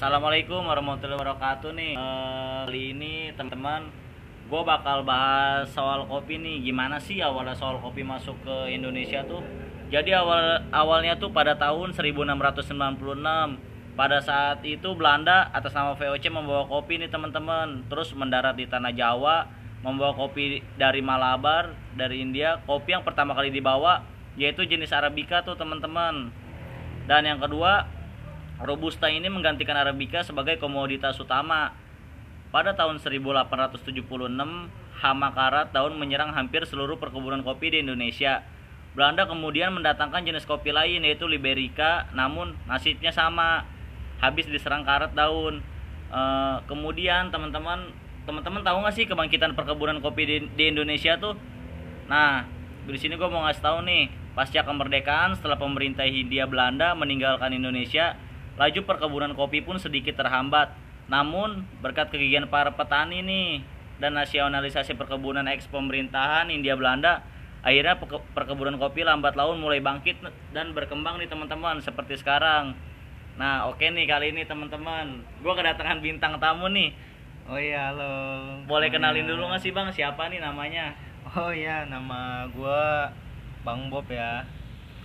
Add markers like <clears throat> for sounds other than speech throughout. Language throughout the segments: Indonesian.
Assalamualaikum warahmatullahi wabarakatuh nih. Eh, kali ini teman-teman, gue bakal bahas soal kopi nih. Gimana sih awalnya soal kopi masuk ke Indonesia tuh? Jadi awal awalnya tuh pada tahun 1696. Pada saat itu Belanda atas nama VOC membawa kopi nih teman-teman. Terus mendarat di tanah Jawa, membawa kopi dari Malabar, dari India. Kopi yang pertama kali dibawa yaitu jenis Arabica tuh teman-teman. Dan yang kedua Robusta ini menggantikan Arabica sebagai komoditas utama. Pada tahun 1876, hama karat daun menyerang hampir seluruh perkebunan kopi di Indonesia. Belanda kemudian mendatangkan jenis kopi lain yaitu Liberica, namun nasibnya sama, habis diserang karat daun. Eh, kemudian teman-teman, teman-teman tahu nggak sih kebangkitan perkebunan kopi di, di Indonesia tuh? Nah, di sini gue mau ngasih tahu nih, pasca kemerdekaan setelah pemerintah Hindia Belanda meninggalkan Indonesia, laju perkebunan kopi pun sedikit terhambat. Namun berkat kegigihan para petani nih dan nasionalisasi perkebunan eks pemerintahan Hindia Belanda, akhirnya perkebunan kopi lambat laun mulai bangkit dan berkembang nih teman-teman seperti sekarang. Nah, oke nih kali ini teman-teman, gue kedatangan bintang tamu nih. Oh iya, halo. Boleh Namanya- kenalin dulu nggak sih bang siapa nih namanya? Oh iya, nama gua Bang Bob ya.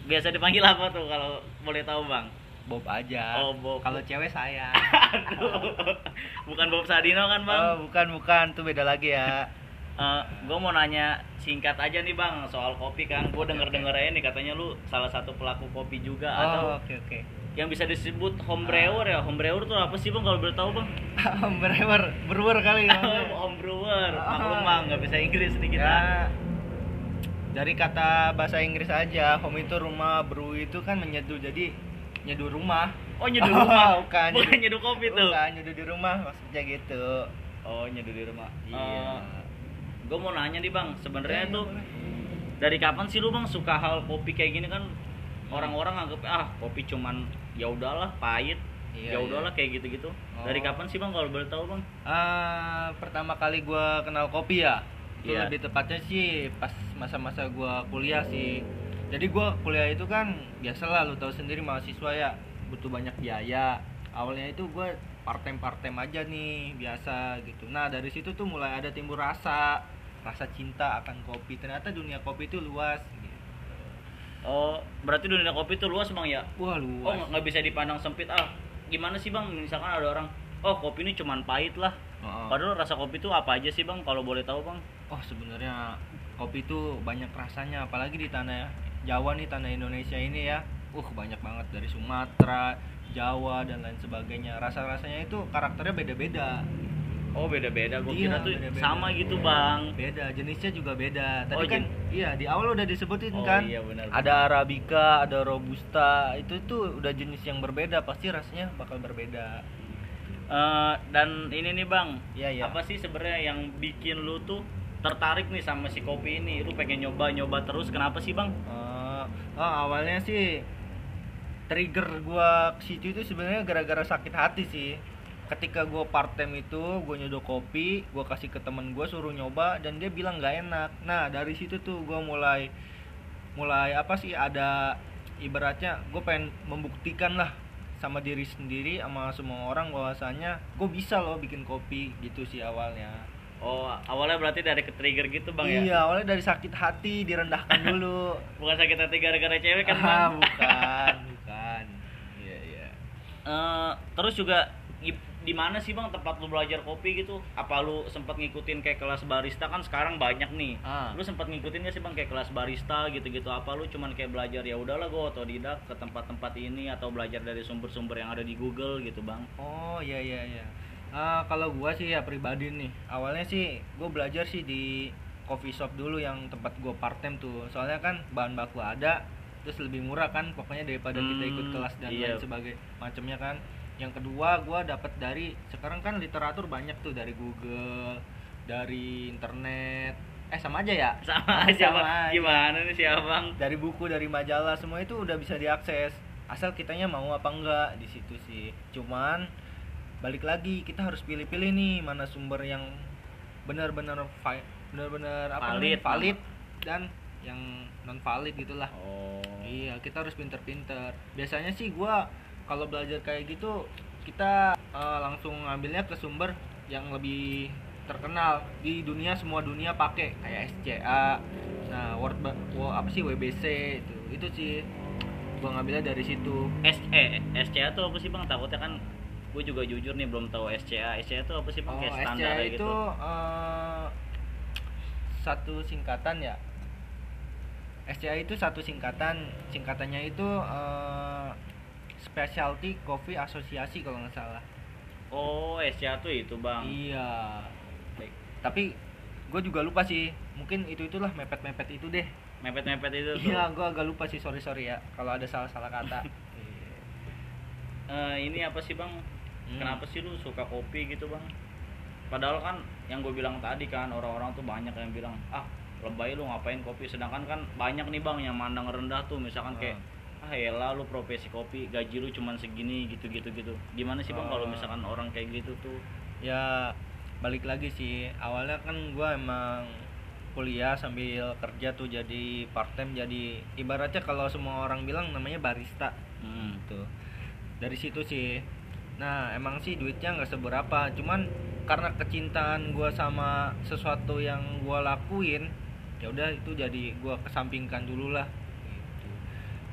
Biasa dipanggil apa tuh kalau boleh tahu bang? Bob aja. Oh, Bob. Kalau cewek saya. <laughs> Aduh, bukan Bob Sadino kan bang? Oh, bukan bukan, tuh beda lagi ya. gue mau nanya singkat aja nih bang soal kopi kan gue denger denger aja nih katanya lu salah satu pelaku kopi juga atau Oh, oke oke. yang bisa disebut home brewer ya home brewer tuh apa sih bang kalau boleh tahu bang <laughs> Brewer, brewer kali ya. <laughs> home brewer Oh. maklum bang nggak bisa Inggris sedikit ah. Ya, dari kata bahasa Inggris aja, home itu rumah, brew itu kan menyeduh. Jadi nyeduh rumah. oh nyeduh rumah <laughs> bukan, bukan nyeduh kopi tuh Bukan nyeduh di rumah maksudnya gitu. oh nyeduh di rumah Iya. gue mau nanya nih bang sebenarnya Iya, tuh dari kapan sih lu bang suka hal kopi kayak gini kan orang-orang anggap ah kopi cuman ya udahlah pahit Iya, ya udahlah kayak gitu-gitu dari Oh. kapan sih bang kalau boleh tahu bang Ah, pertama kali gua kenal kopi ya. Itu Iya. lebih tepatnya sih pas masa-masa gua kuliah sih. Jadi gua kuliah itu kan biasalah lu tahu sendiri mahasiswa ya, butuh banyak biaya. Awalnya itu gua part-time part-time aja nih, biasa gitu. Nah, dari situ tuh mulai ada timbul rasa rasa cinta akan kopi. Ternyata dunia kopi itu luas gitu. oh berarti dunia kopi tuh luas bang ya Wah, oh luas. nggak nggak bisa dipandang sempit ah gimana sih bang misalkan ada orang oh kopi ini cuman pahit lah Oh. padahal rasa kopi itu apa aja sih bang kalau boleh tahu bang Oh sebenarnya kopi itu banyak rasanya apalagi di tanah Jawa nih tanah Indonesia ini ya. Uh banyak banget dari Sumatera Jawa dan lain sebagainya. Rasa-rasanya itu karakternya beda-beda. Oh beda-beda. Gue Iya, kira tuh beda-beda. sama gitu bang. Beda jenisnya juga beda. Tadi Oh, kan iya di awal udah disebutin Oh, kan. iya, benar, ada Arabica ada Robusta. Itu tuh udah jenis yang berbeda. Pasti rasanya bakal berbeda. Eh, dan ini nih bang. Iya, iya. apa sih sebenarnya yang bikin lu tuh tertarik nih sama si kopi ini? Lu pengen nyoba nyoba terus. Kenapa sih bang? Eh, oh, awalnya sih trigger gua ke situ itu sebenarnya gara-gara sakit hati sih. Ketika gua part time itu, gua nyoba kopi, gua kasih ke temen gua suruh nyoba dan dia bilang nggak enak. Nah dari situ tuh gua mulai mulai apa sih ada ibaratnya gue pengen membuktikan lah sama diri sendiri sama semua orang bahwasanya gue bisa loh bikin kopi gitu sih awalnya. Oh awalnya berarti dari ke trigger gitu bang ya iya awalnya dari sakit hati direndahkan <laughs> dulu. bukan sakit hati gara-gara cewek kan ah, bang bukan, <laughs> bukan. Iya, iya. Eh, terus juga di mana sih bang tempat lu belajar kopi gitu apa lu sempat ngikutin kayak kelas barista kan sekarang banyak nih Ah. lu sempat ngikutin gak sih bang kayak kelas barista gitu-gitu apa lu cuman kayak belajar ya udahlah gue otodidak ke tempat-tempat ini atau belajar dari sumber-sumber yang ada di Google gitu bang Oh, iya iya iya. Ah, kalau gua sih ya pribadi nih. Awalnya sih gua belajar sih di coffee shop dulu yang tempat gua part time tuh. Soalnya kan bahan baku ada, terus lebih murah kan pokoknya daripada kita ikut Hmm, kelas dan iya. lain sebagai macamnya kan. Yang kedua gua dapat dari sekarang kan literatur banyak tuh dari Google, dari internet. Eh sama aja ya? <laughs> sama aja Sama bang aja. gimana nih si abang dari buku dari majalah semua itu udah bisa diakses asal kitanya mau apa enggak di situ sih cuman balik lagi kita harus pilih-pilih nih mana sumber yang benar-benar benar-benar apa Valid. valid dan yang non valid gitulah. Oh. Iya kita harus pinter-pinter. Biasanya sih gua kalau belajar kayak gitu kita eh, langsung ngambilnya ke sumber yang lebih terkenal. Di dunia semua dunia pakai kayak SCA nah World Ba- Wo- apa sih WBC itu itu sih. Gua ngambilnya dari situ. S eh SCA tuh apa sih bang? Takutnya kan gue juga jujur nih belum tahu SCA SCA tuh apa sih bang? Oh kayak SCA standar itu gitu. eh, satu singkatan ya? SCA itu satu singkatan. Singkatannya itu eh, Specialty Coffee Associasi kalau nggak salah. Oh SCA tuh itu bang? Iya. Baik. tapi gue juga lupa sih. Mungkin itu itulah mepet mepet itu deh. Mepet-mepet itu tuh? Iya gue agak lupa sih. Sorry sorry ya. Kalau ada salah salah kata. <laughs> Eh, ini apa sih bang Hmm. kenapa sih lu suka kopi gitu bang? Padahal kan yang gue bilang tadi kan orang-orang tuh banyak yang bilang ah lebay lu ngapain kopi? Sedangkan kan banyak nih bang yang mandang rendah tuh. Misalkan kayak ah elah lu profesi kopi gaji lu cuman segini gitu gitu. Gitu gimana sih bang kalau Ah. misalkan orang kayak gitu tuh? Ya balik lagi sih. Awalnya kan gue emang kuliah sambil kerja tuh jadi part time jadi ibaratnya kalau semua orang bilang namanya barista. Hmm. gitu. Dari situ sih nah emang sih duitnya nggak seberapa cuman karena kecintaan gue sama sesuatu yang gue lakuin ya udah itu jadi gue kesampingkan dulu lah gitu.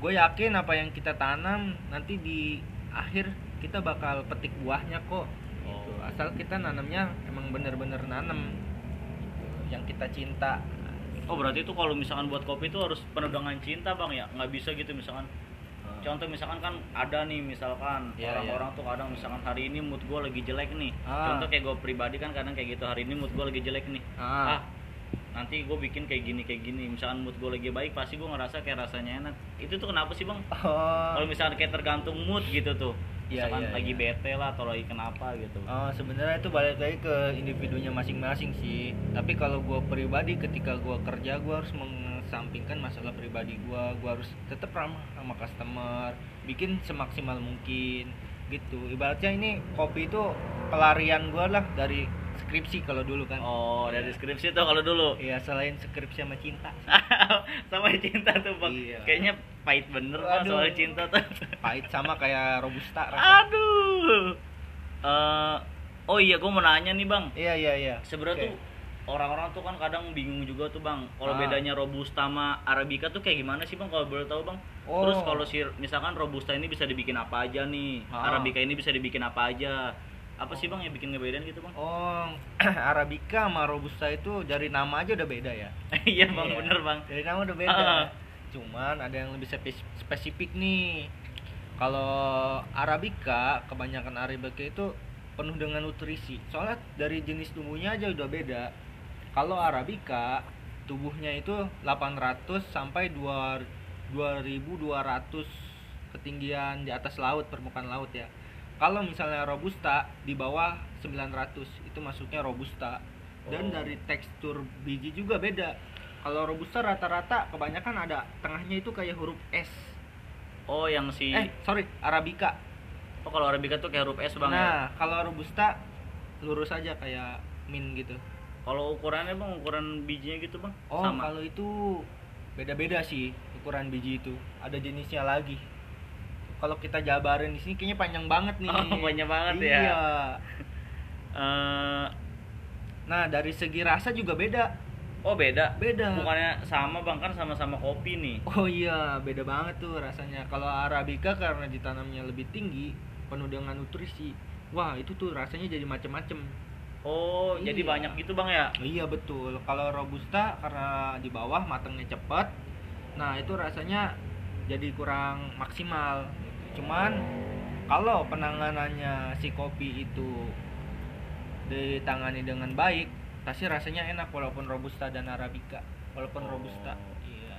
gue yakin apa yang kita tanam nanti di akhir kita bakal petik buahnya kok gitu. Oh. asal kita nanamnya emang bener-bener nanam gitu. yang kita cinta oh berarti itu kalau misalkan buat kopi itu harus penuh dengan cinta bang ya nggak bisa gitu misalkan contoh misalkan kan ada nih misalkan Iya, orang-orang tuh kadang misalkan hari ini mood gue lagi jelek nih. Ah. contoh kayak gue pribadi kan kadang kayak gitu hari ini mood gue lagi jelek nih. Ah. ah nanti gue bikin kayak gini kayak gini. Misalkan mood gue lagi baik pasti gue ngerasa kayak rasanya enak. Itu tuh kenapa sih bang? Oh. Kalau misalkan kayak tergantung mood gitu tuh. Iya, misalkan iya, lagi iya. bete lah atau lagi kenapa gitu. Oh, sebenarnya itu balik lagi ke individunya masing-masing sih. Tapi kalau gua pribadi ketika gua kerja gua harus mengesampingkan masalah pribadi gua. Gua harus tetap ramah sama customer, bikin semaksimal mungkin gitu. Ibaratnya ini kopi itu pelarian gua lah dari skripsi kalau dulu kan. oh dari skripsi tuh kalau dulu Iya, selain skripsi sama cinta. <laughs> sama cinta tuh bang Iya. kayaknya pahit bener Aduh. soal cinta tuh <laughs> Pahit sama kayak robusta rasanya. aduh Eh, oh iya gue mau nanya nih bang Iya, iya, iya. sebenarnya Oke. tuh orang-orang tuh kan kadang bingung juga tuh bang kalau Ah. bedanya robusta sama arabica tuh kayak gimana sih bang kalau boleh tahu bang Oh. terus kalau si misalkan robusta ini bisa dibikin apa aja nih Ah. arabica ini bisa dibikin apa aja apa sih bang yang bikin ngebedain gitu bang Oh, <clears throat> Arabica sama Robusta itu dari nama aja udah beda ya. <laughs> iya bang Iya. bener bang Dari nama udah beda. Ah. Cuman ada yang lebih spes- spesifik nih. Kalau Arabica, kebanyakan Arabica itu penuh dengan nutrisi. Soalnya dari jenis tubuhnya aja udah beda. Kalau Arabica, tubuhnya itu 800 sampai 2 2200 ketinggian di atas laut, permukaan laut ya. Kalau misalnya Robusta di bawah 900 itu masuknya Robusta. Dan Oh. dari tekstur biji juga beda. Kalau Robusta rata-rata kebanyakan ada tengahnya itu kayak huruf S. oh yang si Eh, sorry, Arabica. oh kalau arabica tuh kayak huruf s bang ya nah, kalau Robusta lurus aja kayak min gitu. Kalau ukurannya bang ukuran bijinya gitu bang Oh, sama kalau itu beda-beda sih ukuran biji itu. Ada jenisnya lagi. Kalau kita jabarin di sini kayaknya panjang banget nih. <laughs> Oh, panjang banget ya. Iya. <laughs> Eh, Nah, dari segi rasa juga beda. oh beda Beda. bukannya sama bang kan sama-sama kopi nih Oh iya, beda banget tuh rasanya. Kalau Arabica karena ditanamnya lebih tinggi, penuh dengan nutrisi. Wah, itu tuh rasanya jadi macem-macem. Oh jadi Iya. banyak gitu bang ya Iya betul. Kalau Robusta karena di bawah matangnya cepat, nah itu rasanya jadi kurang maksimal. Cuman kalau penanganannya si kopi itu ditangani dengan baik, pasti rasanya enak walaupun Robusta dan Arabica. Walaupun Oh. Robusta. Iya.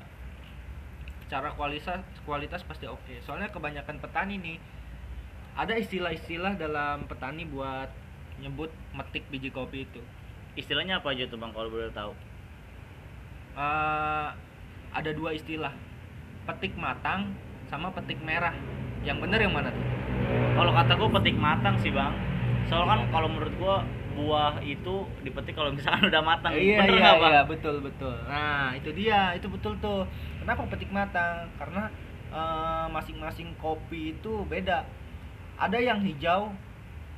Secara kualitas kualitas pasti oke. Soalnya kebanyakan petani nih ada istilah-istilah dalam petani buat nyebut metik biji kopi itu. istilahnya apa aja tuh bang kalau boleh tahu? Eh, ada dua istilah. Petik matang sama petik merah. Yang bener yang mana tuh? Kalau kata gue petik matang sih bang. Soalnya kan kalau menurut gue buah itu dipetik kalau misalkan <laughs> udah matang. Iya bener iya bang? iya. Betul betul. Nah itu dia. Itu betul tuh. Kenapa petik matang? Karena eh, masing-masing kopi itu beda. Ada yang hijau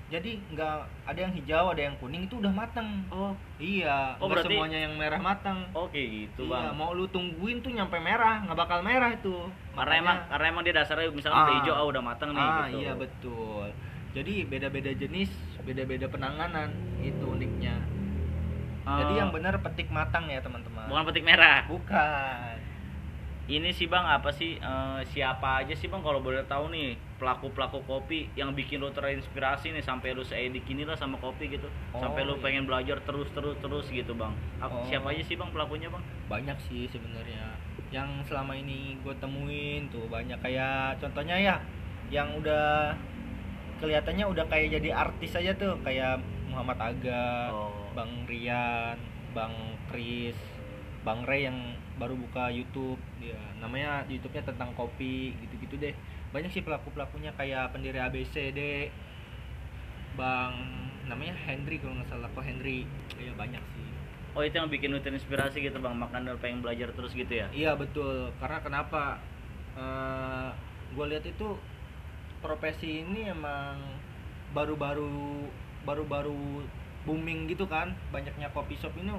jadi nggak ada yang hijau ada yang kuning itu udah matang oh. Iya Oh, berarti- semuanya yang merah matang oke gitu iya bang. mau lu tungguin tuh nyampe merah nggak bakal merah itu. Karena emang karena emang dia dasarnya misalkan udah Ah. hijau ah udah matang nih ah gitu. iya betul. Jadi beda-beda jenis beda-beda penanganan itu uniknya. Jadi yang benar petik matang ya teman-teman. Bukan petik merah. Bukan ini sih bang apa sih eh, siapa aja sih bang kalau boleh tahu nih pelaku pelaku kopi yang bikin lo terinspirasi nih sampai lu seedik ini lah sama kopi gitu Oh, sampai lu iya. pengen belajar terus terus terus gitu bang Oh. siapa aja sih bang pelakunya bang banyak sih sebenarnya yang selama ini gue temuin tuh banyak kayak contohnya ya yang udah kelihatannya udah kayak jadi artis aja tuh kayak Muhammad Aga, Oh. Bang Rian, Bang Kris, Bang Ray yang baru buka YouTube. Dia namanya YouTube-nya tentang kopi gitu-gitu deh. Banyak sih pelaku pelakunya kayak pendiri ABCD Bang namanya Henry kalau nggak salah kok Henry. Ya banyak sih. Oh itu yang bikin lu terinspirasi gitu bang? Makanya lu pengen belajar terus gitu ya? Iya betul, karena kenapa? gue lihat itu profesi ini emang baru-baru baru-baru booming gitu kan, banyaknya kopi shop ini,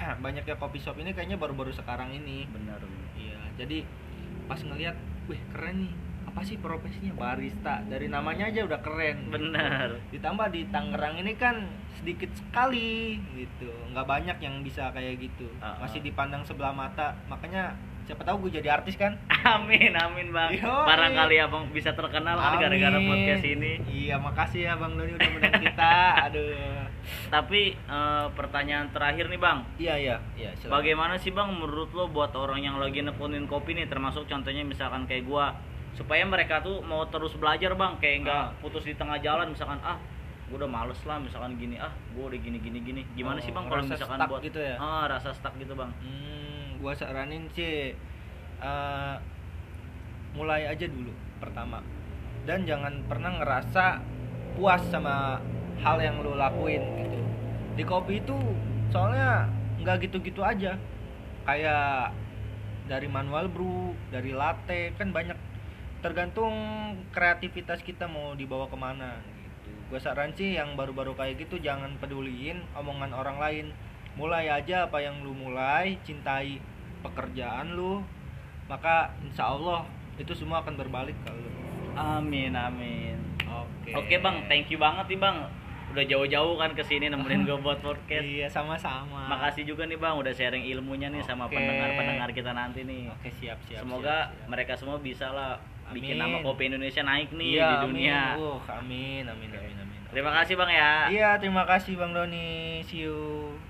<clears throat> banyaknya kopi shop ini kayaknya baru-baru sekarang ini. benar Iya, jadi pas ngelihat, wih keren nih, apa sih profesinya barista? Dari namanya aja udah keren. benar Ditambah di Tangerang ini kan sedikit sekali gitu, nggak banyak yang bisa kayak gitu, Ah, masih ah. dipandang sebelah mata. Makanya siapa tahu gue jadi artis kan? <laughs> amin amin bang Yoi. barangkali abang bisa terkenal kan gara-gara podcast ini Iya, makasih ya Bang Doni udah undang kita. <laughs> Aduh. Tapi eh, pertanyaan terakhir nih bang Iya, iya, iya. silakan. Bagaimana sih bang menurut lo buat orang yang lagi nekunin kopi nih termasuk contohnya misalkan kayak gua supaya mereka tuh mau terus belajar bang kayak nggak Ah. putus di tengah jalan misalkan ah gua udah males lah misalkan gini ah gua udah gini gini gini gimana Oh, sih bang kalau misalkan stuck buat gitu ya? ah rasa stuck gitu bang Hmm, gua saranin sih eh, mulai aja dulu pertama. Dan jangan pernah ngerasa puas sama hal yang lo lakuin gitu. Di kopi itu soalnya nggak gitu-gitu aja. Kayak dari manual brew, dari latte kan banyak tergantung kreativitas kita mau dibawa ke mana gitu. Gue saran sih yang baru-baru kayak gitu jangan peduliin omongan orang lain. Mulai aja apa yang lu mulai, cintai pekerjaan lu, maka insya Allah itu semua akan berbalik ke lu. amin amin Oke. oke bang thank you banget nih bang udah jauh-jauh kan ke sini nemenin gue buat podcast Iya sama-sama. makasih juga nih bang udah sharing ilmunya nih sama Oke. pendengar-pendengar kita nanti nih Oke siap siap. Semoga siap, siap. mereka semua bisa lah bikin Amin. nama kopi Indonesia naik nih Iya, di dunia. Amin. Uh, amin, amin, amin, amin. Terima kasih Bang ya. Iya, terima kasih Bang Doni. See you.